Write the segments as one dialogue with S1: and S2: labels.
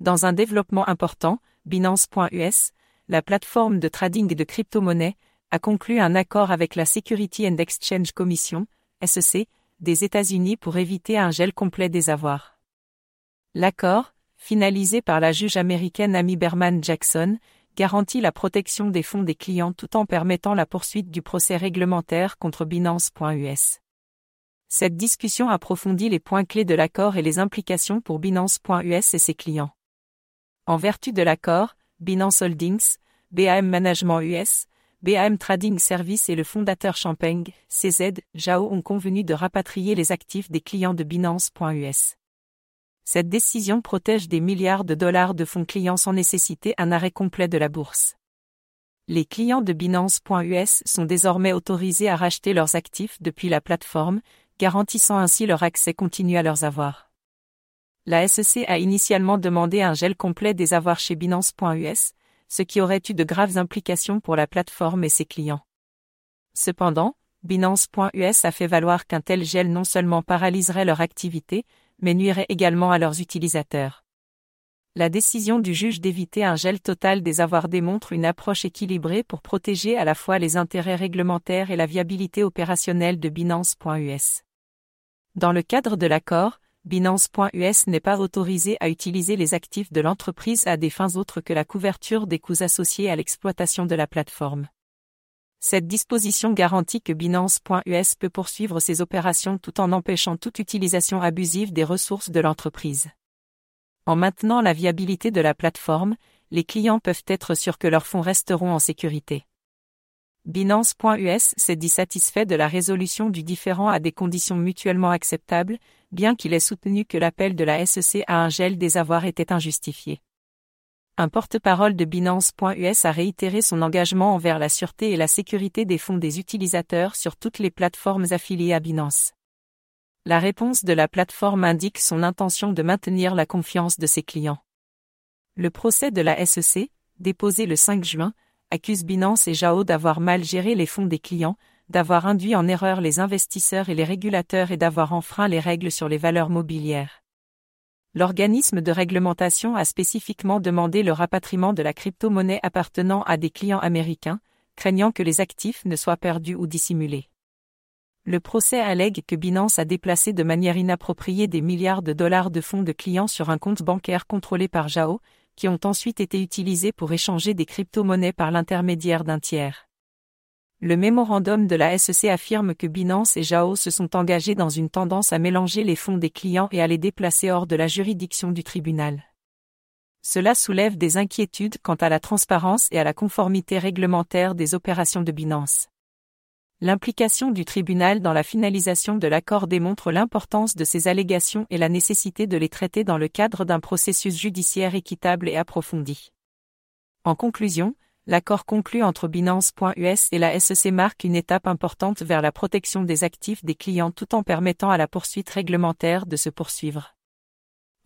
S1: Dans un développement important, Binance.us, la plateforme de trading de crypto-monnaies, a conclu un accord avec la Security and Exchange Commission, SEC, des États-Unis pour éviter un gel complet des avoirs. L'accord, finalisé par la juge américaine Amy Berman Jackson, garantit la protection des fonds des clients tout en permettant la poursuite du procès réglementaire contre Binance.us. Cette discussion approfondit les points clés de l'accord et les implications pour Binance.us et ses clients. En vertu de l'accord, Binance Holdings, BAM Management US, BAM Trading Service et le fondateur Champagne, CZ, Jao ont convenu de rapatrier les actifs des clients de Binance.us. Cette décision protège des milliards de dollars de fonds clients sans nécessiter un arrêt complet de la bourse. Les clients de Binance.us sont désormais autorisés à racheter leurs actifs depuis la plateforme, garantissant ainsi leur accès continu à leurs avoirs. La SEC a initialement demandé un gel complet des avoirs chez Binance.us, ce qui aurait eu de graves implications pour la plateforme et ses clients. Cependant, Binance.us a fait valoir qu'un tel gel non seulement paralyserait leur activité, mais nuirait également à leurs utilisateurs. La décision du juge d'éviter un gel total des avoirs démontre une approche équilibrée pour protéger à la fois les intérêts réglementaires et la viabilité opérationnelle de Binance.us. Dans le cadre de l'accord, Binance.us n'est pas autorisé à utiliser les actifs de l'entreprise à des fins autres que la couverture des coûts associés à l'exploitation de la plateforme. Cette disposition garantit que Binance.us peut poursuivre ses opérations tout en empêchant toute utilisation abusive des ressources de l'entreprise. En maintenant la viabilité de la plateforme, les clients peuvent être sûrs que leurs fonds resteront en sécurité. Binance.us s'est dit satisfait de la résolution du différend à des conditions mutuellement acceptables, bien qu'il ait soutenu que l'appel de la SEC à un gel des avoirs était injustifié. Un porte-parole de Binance.us a réitéré son engagement envers la sûreté et la sécurité des fonds des utilisateurs sur toutes les plateformes affiliées à Binance. La réponse de la plateforme indique son intention de maintenir la confiance de ses clients. Le procès de la SEC, déposé le 5 juin, accuse Binance et Jao d'avoir mal géré les fonds des clients, d'avoir induit en erreur les investisseurs et les régulateurs et d'avoir enfreint les règles sur les valeurs mobilières. L'organisme de réglementation a spécifiquement demandé le rapatriement de la crypto-monnaie appartenant à des clients américains, craignant que les actifs ne soient perdus ou dissimulés. Le procès allègue que Binance a déplacé de manière inappropriée des milliards de dollars de fonds de clients sur un compte bancaire contrôlé par Jao, qui ont ensuite été utilisés pour échanger des crypto-monnaies par l'intermédiaire d'un tiers. Le mémorandum de la SEC affirme que Binance et Jao se sont engagés dans une tendance à mélanger les fonds des clients et à les déplacer hors de la juridiction du tribunal. Cela soulève des inquiétudes quant à la transparence et à la conformité réglementaire des opérations de Binance. L'implication du tribunal dans la finalisation de l'accord démontre l'importance de ces allégations et la nécessité de les traiter dans le cadre d'un processus judiciaire équitable et approfondi. En conclusion, l'accord conclu entre Binance.us et la SEC marque une étape importante vers la protection des actifs des clients tout en permettant à la poursuite réglementaire de se poursuivre.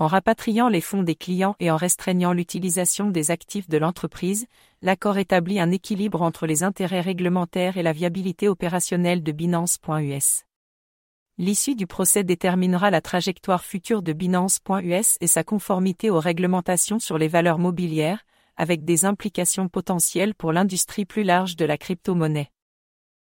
S1: En rapatriant les fonds des clients et en restreignant l'utilisation des actifs de l'entreprise, l'accord établit un équilibre entre les intérêts réglementaires et la viabilité opérationnelle de Binance.us. L'issue du procès déterminera la trajectoire future de Binance.us et sa conformité aux réglementations sur les valeurs mobilières, avec des implications potentielles pour l'industrie plus large de la crypto-monnaie.